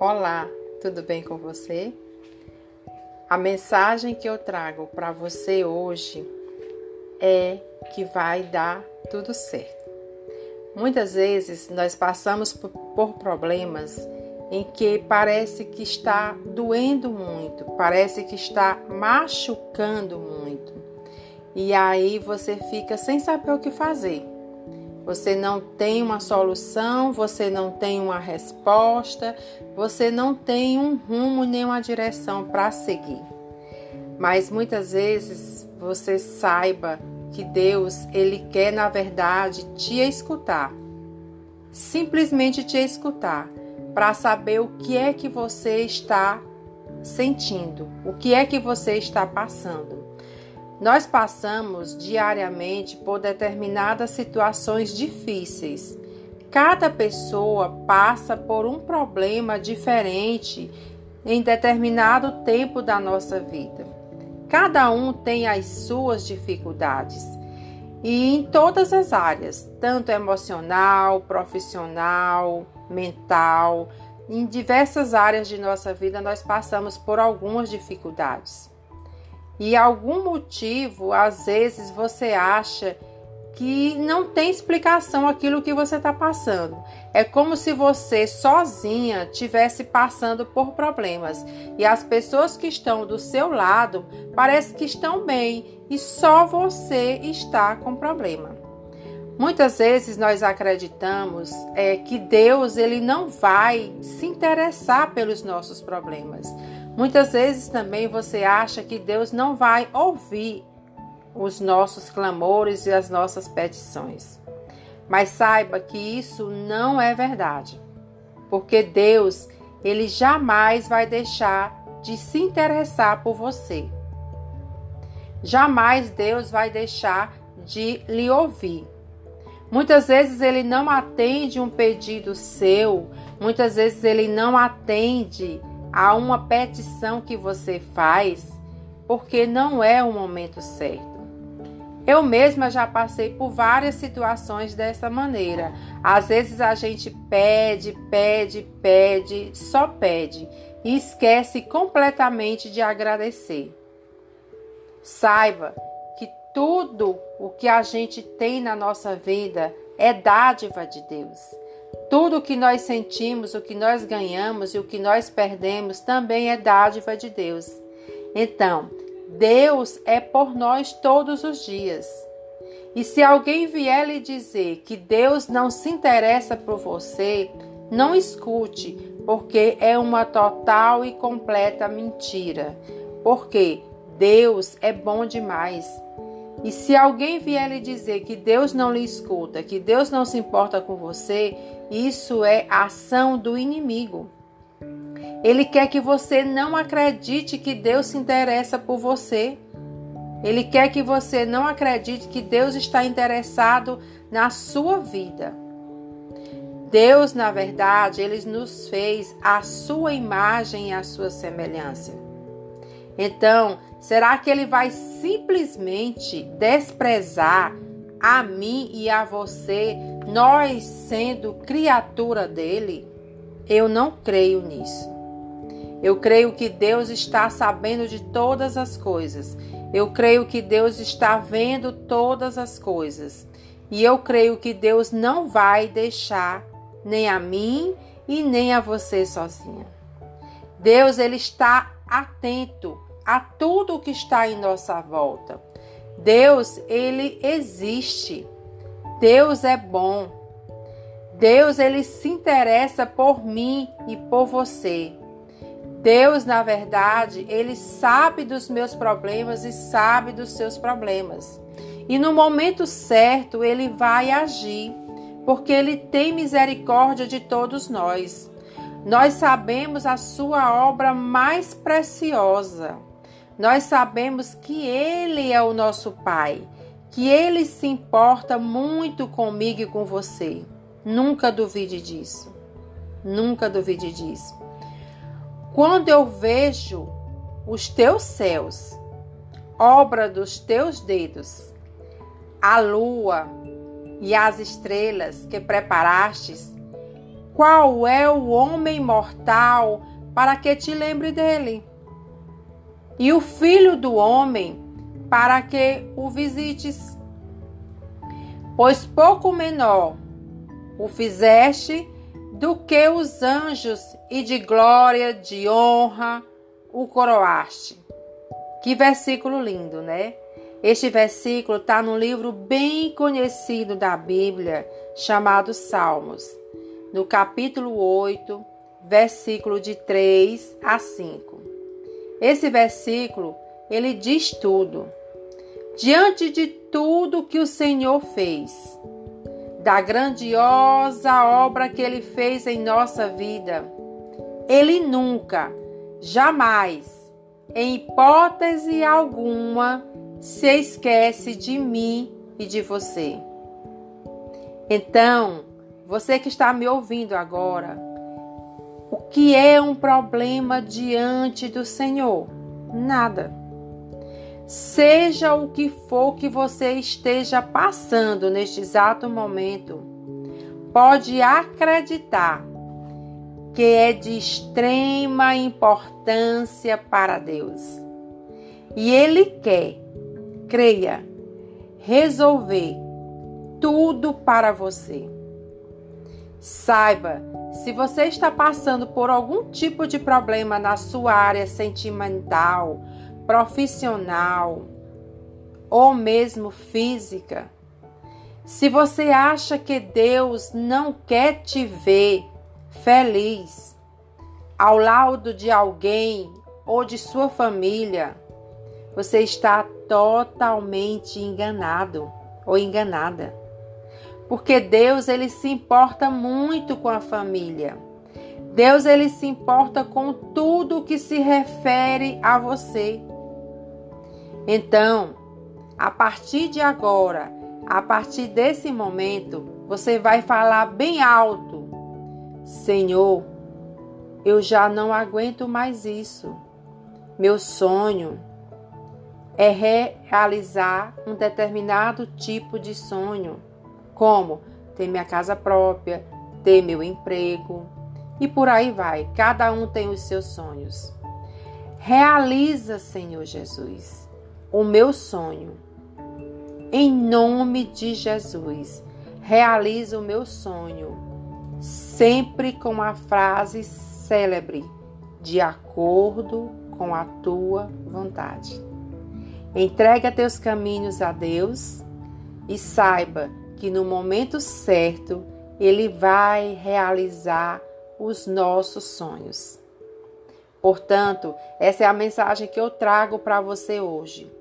Olá, tudo bem com você? A mensagem que eu trago para você hoje é que vai dar tudo certo. Muitas vezes nós passamos por problemas em que parece que está doendo muito, parece que está machucando muito. E aí você fica sem saber o que fazer. Você não tem uma solução, você não tem uma resposta, você não tem um rumo nem uma direção para seguir. Mas muitas vezes você saiba que Deus, ele quer na verdade te escutar. Simplesmente te escutar para saber o que é que você está sentindo, o que é que você está passando. Nós passamos diariamente por determinadas situações difíceis. Cada pessoa passa por um problema diferente em determinado tempo da nossa vida. Cada um tem as suas dificuldades e em todas as áreas, tanto emocional, profissional, mental, em diversas áreas de nossa vida nós passamos por algumas dificuldades e algum motivo, às vezes você acha que não tem explicação aquilo que você está passando. É como se você sozinha tivesse passando por problemas e as pessoas que estão do seu lado parece que estão bem e só você está com problema. Muitas vezes nós acreditamos é, que Deus ele não vai se interessar pelos nossos problemas. Muitas vezes também você acha que Deus não vai ouvir os nossos clamores e as nossas petições. Mas saiba que isso não é verdade. Porque Deus, ele jamais vai deixar de se interessar por você. Jamais Deus vai deixar de lhe ouvir. Muitas vezes ele não atende um pedido seu, muitas vezes ele não atende a uma petição que você faz porque não é o momento certo. Eu mesma já passei por várias situações dessa maneira. Às vezes a gente pede, pede, pede, só pede e esquece completamente de agradecer. Saiba que tudo o que a gente tem na nossa vida é dádiva de Deus. Tudo o que nós sentimos, o que nós ganhamos e o que nós perdemos também é dádiva de Deus. Então, Deus é por nós todos os dias. E se alguém vier lhe dizer que Deus não se interessa por você, não escute, porque é uma total e completa mentira. Porque Deus é bom demais. E se alguém vier lhe dizer que Deus não lhe escuta, que Deus não se importa com você, isso é ação do inimigo. Ele quer que você não acredite que Deus se interessa por você. Ele quer que você não acredite que Deus está interessado na sua vida. Deus, na verdade, ele nos fez a sua imagem e a sua semelhança. Então, será que ele vai simplesmente desprezar a mim e a você, nós sendo criatura dele? Eu não creio nisso. Eu creio que Deus está sabendo de todas as coisas. Eu creio que Deus está vendo todas as coisas. E eu creio que Deus não vai deixar nem a mim e nem a você sozinha. Deus ele está atento a tudo o que está em nossa volta. Deus, ele existe. Deus é bom. Deus, ele se interessa por mim e por você. Deus, na verdade, ele sabe dos meus problemas e sabe dos seus problemas. E no momento certo, ele vai agir, porque ele tem misericórdia de todos nós. Nós sabemos a sua obra mais preciosa nós sabemos que Ele é o nosso Pai, que Ele se importa muito comigo e com você. Nunca duvide disso. Nunca duvide disso. Quando eu vejo os teus céus, obra dos teus dedos, a lua e as estrelas que preparastes, qual é o homem mortal para que te lembre dele? E o filho do homem para que o visites? Pois pouco menor o fizeste do que os anjos, e de glória, de honra o coroaste. Que versículo lindo, né? Este versículo está no livro bem conhecido da Bíblia, chamado Salmos, no capítulo 8, versículo de 3 a 5. Esse versículo, ele diz tudo. Diante de tudo que o Senhor fez, da grandiosa obra que ele fez em nossa vida. Ele nunca, jamais, em hipótese alguma, se esquece de mim e de você. Então, você que está me ouvindo agora, o que é um problema diante do Senhor? Nada. Seja o que for que você esteja passando neste exato momento, pode acreditar que é de extrema importância para Deus. E Ele quer, creia, resolver tudo para você. Saiba, se você está passando por algum tipo de problema na sua área sentimental, profissional ou mesmo física, se você acha que Deus não quer te ver feliz ao lado de alguém ou de sua família, você está totalmente enganado ou enganada. Porque Deus ele se importa muito com a família. Deus ele se importa com tudo que se refere a você. Então, a partir de agora, a partir desse momento, você vai falar bem alto: Senhor, eu já não aguento mais isso. Meu sonho é realizar um determinado tipo de sonho, como ter minha casa própria, ter meu emprego e por aí vai. Cada um tem os seus sonhos. Realiza, Senhor Jesus o meu sonho. Em nome de Jesus, realiza o meu sonho, sempre com a frase célebre, de acordo com a tua vontade. Entrega teus caminhos a Deus e saiba que no momento certo Ele vai realizar os nossos sonhos. Portanto, essa é a mensagem que eu trago para você hoje.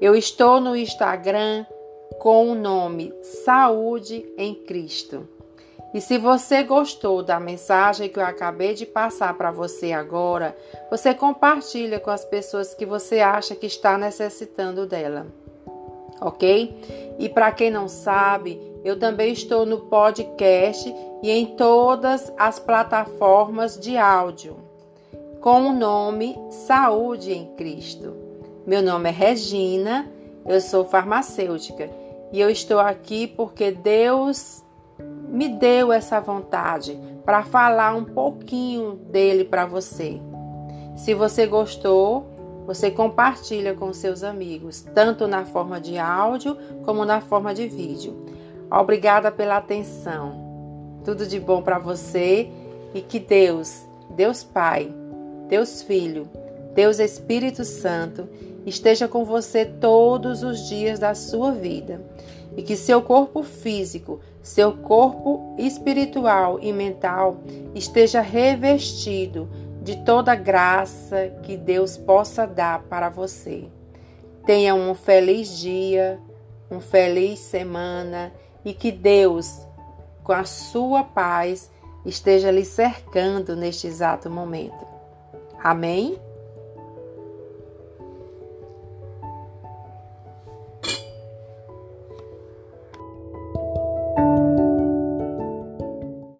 Eu estou no Instagram com o nome Saúde em Cristo. E se você gostou da mensagem que eu acabei de passar para você agora, você compartilha com as pessoas que você acha que está necessitando dela. OK? E para quem não sabe, eu também estou no podcast e em todas as plataformas de áudio com o nome Saúde em Cristo. Meu nome é Regina, eu sou farmacêutica e eu estou aqui porque Deus me deu essa vontade para falar um pouquinho dele para você. Se você gostou, você compartilha com seus amigos, tanto na forma de áudio como na forma de vídeo. Obrigada pela atenção. Tudo de bom para você e que Deus, Deus Pai, Deus Filho, Deus Espírito Santo esteja com você todos os dias da sua vida e que seu corpo físico, seu corpo espiritual e mental esteja revestido de toda graça que Deus possa dar para você. Tenha um feliz dia, um feliz semana e que Deus, com a sua paz, esteja lhe cercando neste exato momento. Amém?